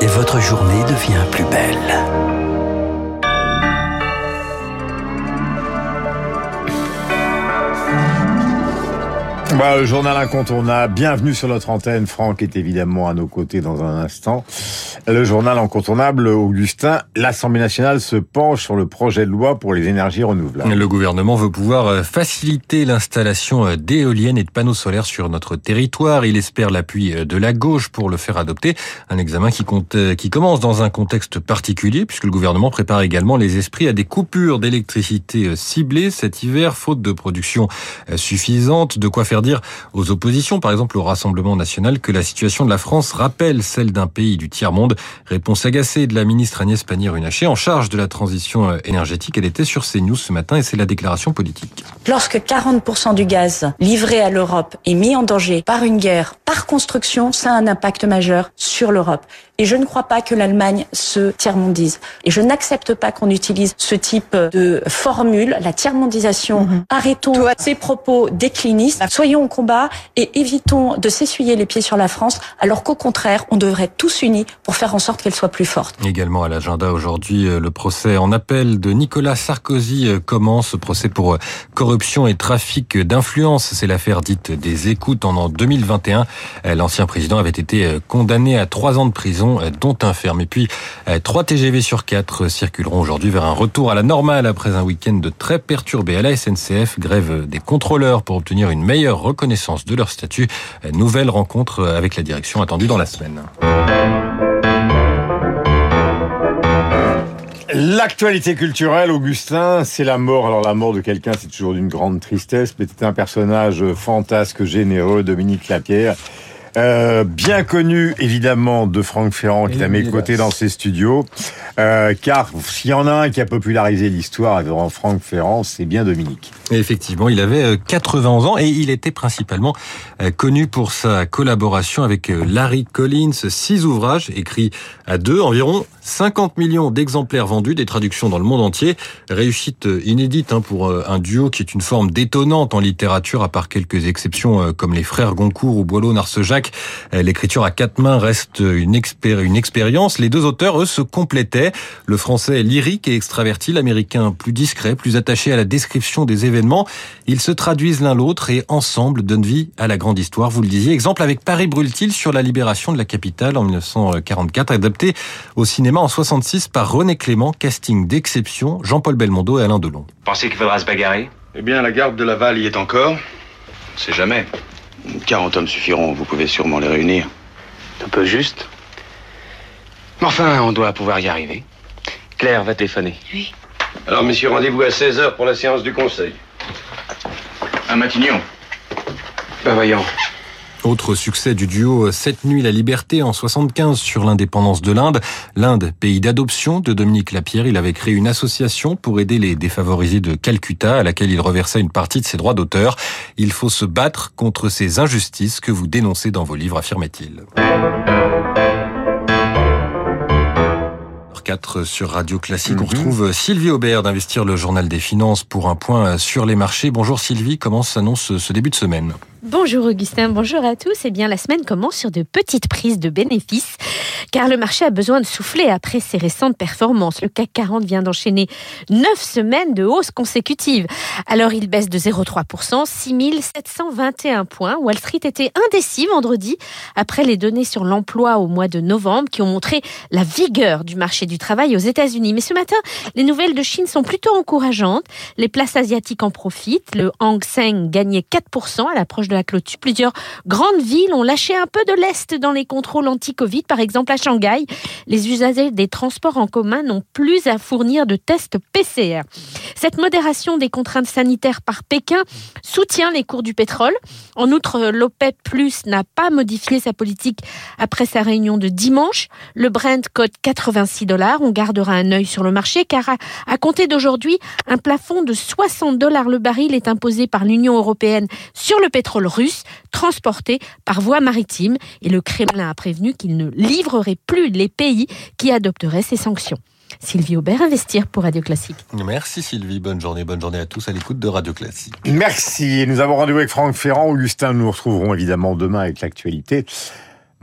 Et votre journée devient plus belle. Bah, le journal incontournable. Bienvenue sur notre antenne. Franck est évidemment à nos côtés dans un instant. Le journal incontournable, Augustin. L'Assemblée nationale se penche sur le projet de loi pour les énergies renouvelables. Le gouvernement veut pouvoir euh, faciliter l'installation euh, d'éoliennes et de panneaux solaires sur notre territoire. Il espère l'appui euh, de la gauche pour le faire adopter. Un examen qui, compte, qui commence dans un contexte particulier puisque le gouvernement prépare également les esprits à des coupures d'électricité ciblées cet hiver, faute de production suffisante. De quoi faire dire aux oppositions, par exemple au Rassemblement national, que la situation de la France rappelle celle d'un pays du tiers-monde. Réponse agacée de la ministre Agnès Pannier-Runacher en charge de la transition euh, énergétique. Elle était sur CNews ce matin et c'est la déclaration politique. Lorsque 40% du gaz livré à l'Europe est mis en danger par une guerre, par construction, ça a un impact majeur sur l'Europe. Et je ne crois pas que l'Allemagne se tiers-mondise. Et je n'accepte pas qu'on utilise ce type de formule, la tiers-mondisation. Mm-hmm. Arrêtons ces propos déclinistes, soyons au combat et évitons de s'essuyer les pieds sur la France, alors qu'au contraire, on devrait tous unis pour faire en sorte qu'elle soit plus forte. Également à l'agenda aujourd'hui, euh, le procès en appel de Nicolas Sarkozy euh, commence. Ce procès pour euh, corruption et trafic d'influence? C'est l'affaire dite des écoutes en 2021. L'ancien président avait été condamné à trois ans de prison dont un ferme. Et puis, trois TGV sur quatre circuleront aujourd'hui vers un retour à la normale après un week-end de très perturbé à la SNCF. Grève des contrôleurs pour obtenir une meilleure reconnaissance de leur statut. Nouvelle rencontre avec la direction attendue dans la semaine. L'actualité culturelle, Augustin, c'est la mort. Alors la mort de quelqu'un, c'est toujours d'une grande tristesse, mais c'est un personnage fantasque, généreux, Dominique Lapierre. Euh, bien connu évidemment de Franck Ferrand qui est à mes côtés dans ses studios, euh, car s'il y en a un qui a popularisé l'histoire avec Franck Ferrand, c'est bien Dominique. effectivement, il avait 80 euh, ans et il était principalement connu pour sa collaboration avec Larry Collins, six ouvrages écrits à deux, environ 50 millions d'exemplaires vendus, des traductions dans le monde entier, réussite inédite hein, pour un duo qui est une forme détonnante en littérature, à part quelques exceptions comme les frères Goncourt ou Boileau-Narcejac euh, l'écriture à quatre mains reste une, une expérience. Les deux auteurs, eux, se complétaient. Le français lyrique et extraverti, l'américain plus discret, plus attaché à la description des événements. Ils se traduisent l'un l'autre et ensemble donnent vie à la grande histoire. Vous le disiez. Exemple avec Paris brûle-t-il sur la libération de la capitale en 1944, adapté au cinéma en 66 par René Clément, casting d'exception, Jean-Paul Belmondo et Alain Delon. Pensez qu'il faudra se bagarrer? Eh bien, la garde de Laval y est encore. C'est jamais. 40 hommes suffiront, vous pouvez sûrement les réunir. Un peu juste. Mais enfin, on doit pouvoir y arriver. Claire va téléphoner. Oui. Alors, messieurs, rendez-vous à 16h pour la séance du conseil. À Matignon. Ben voyons. Autre succès du duo Cette nuit la liberté en 75 sur l'indépendance de l'Inde. L'Inde, pays d'adoption de Dominique Lapierre, il avait créé une association pour aider les défavorisés de Calcutta à laquelle il reversait une partie de ses droits d'auteur. Il faut se battre contre ces injustices que vous dénoncez dans vos livres, affirmait-il. 4 sur Radio Classique. On mhm. retrouve Sylvie Aubert d'Investir le Journal des Finances pour un point sur les marchés. Bonjour Sylvie, comment s'annonce ce début de semaine? Bonjour Augustin, bonjour à tous. Eh bien, la semaine commence sur de petites prises de bénéfices, car le marché a besoin de souffler après ses récentes performances. Le CAC 40 vient d'enchaîner 9 semaines de hausse consécutive. Alors, il baisse de 0,3%, 6721 points. Wall Street était indécis vendredi, après les données sur l'emploi au mois de novembre, qui ont montré la vigueur du marché du travail aux États-Unis. Mais ce matin, les nouvelles de Chine sont plutôt encourageantes. Les places asiatiques en profitent. Le Hang Seng gagnait 4% à l'approche de la clôture. Plusieurs grandes villes ont lâché un peu de l'Est dans les contrôles anti-Covid. Par exemple, à Shanghai, les usagers des transports en commun n'ont plus à fournir de tests PCR. Cette modération des contraintes sanitaires par Pékin soutient les cours du pétrole. En outre, l'OPEP Plus n'a pas modifié sa politique après sa réunion de dimanche. Le Brent cote 86 dollars. On gardera un œil sur le marché car à, à compter d'aujourd'hui, un plafond de 60 dollars le baril est imposé par l'Union européenne sur le pétrole russe transportés par voie maritime et le Kremlin a prévenu qu'il ne livrerait plus les pays qui adopteraient ces sanctions. Sylvie Aubert, Investir pour Radio Classique. Merci Sylvie, bonne journée, bonne journée à tous à l'écoute de Radio Classique. Merci, nous avons rendez-vous avec Franck Ferrand. Augustin, nous nous retrouverons évidemment demain avec l'actualité.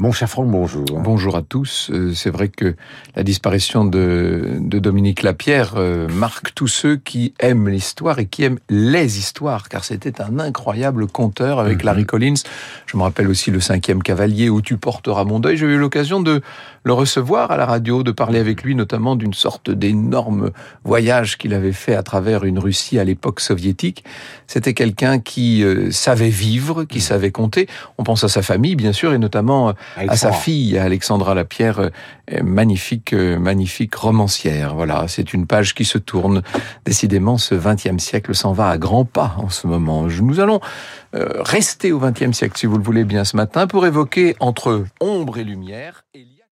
Mon cher Franck, bonjour. Bonjour à tous. Euh, c'est vrai que la disparition de, de Dominique Lapierre euh, marque tous ceux qui aiment l'histoire et qui aiment les histoires, car c'était un incroyable conteur avec Larry Collins. Je me rappelle aussi le cinquième cavalier où tu porteras mon deuil. J'ai eu l'occasion de le recevoir à la radio, de parler avec lui notamment d'une sorte d'énorme voyage qu'il avait fait à travers une Russie à l'époque soviétique. C'était quelqu'un qui euh, savait vivre, qui savait compter. On pense à sa famille, bien sûr, et notamment à sa fille, Alexandra Lapierre, euh, magnifique, euh, magnifique romancière. Voilà, c'est une page qui se tourne. Décidément, ce XXe siècle s'en va à grands pas en ce moment. Nous allons rester au XXe siècle, si vous le voulez bien, ce matin, pour évoquer entre ombre et lumière.